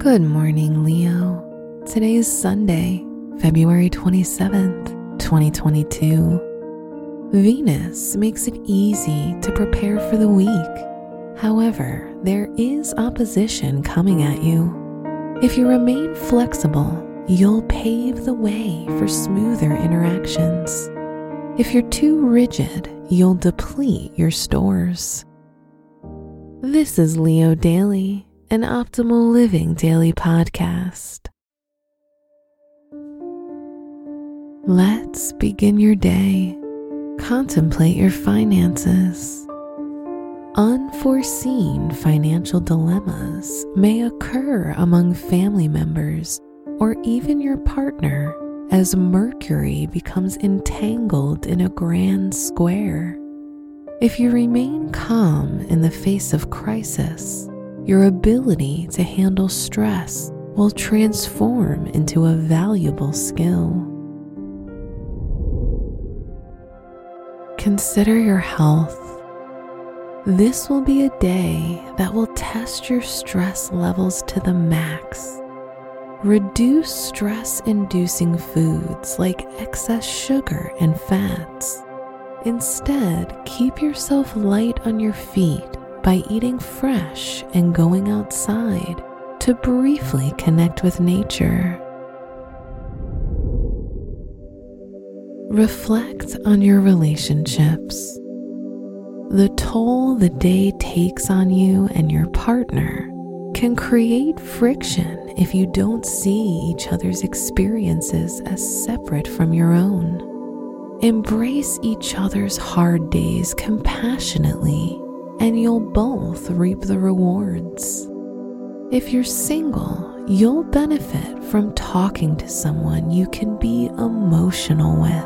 Good morning, Leo. Today is Sunday, February 27th, 2022. Venus makes it easy to prepare for the week. However, there is opposition coming at you. If you remain flexible, you'll pave the way for smoother interactions. If you're too rigid, you'll deplete your stores. This is Leo Daily an optimal living daily podcast. Let's begin your day. Contemplate your finances. Unforeseen financial dilemmas may occur among family members or even your partner as Mercury becomes entangled in a grand square. If you remain calm in the face of crisis, your ability to handle stress will transform into a valuable skill. Consider your health. This will be a day that will test your stress levels to the max. Reduce stress inducing foods like excess sugar and fats. Instead, keep yourself light on your feet by eating fresh and going outside to briefly connect with nature. Reflect on your relationships. The toll the day takes on you and your partner can create friction if you don't see each other's experiences as separate from your own. Embrace each other's hard days compassionately and you'll both reap the rewards. If you're single, you'll benefit from talking to someone you can be emotional with.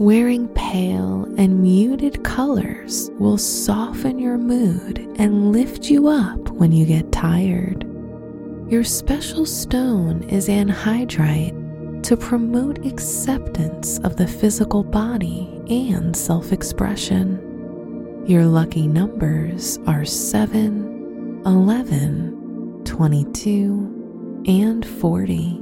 Wearing pale and muted colors will soften your mood and lift you up when you get tired. Your special stone is anhydrite to promote acceptance of the physical body and self expression. Your lucky numbers are 7, 11, 22, and 40.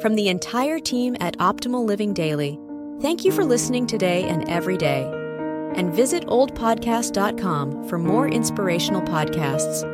From the entire team at Optimal Living Daily, thank you for listening today and every day. And visit oldpodcast.com for more inspirational podcasts.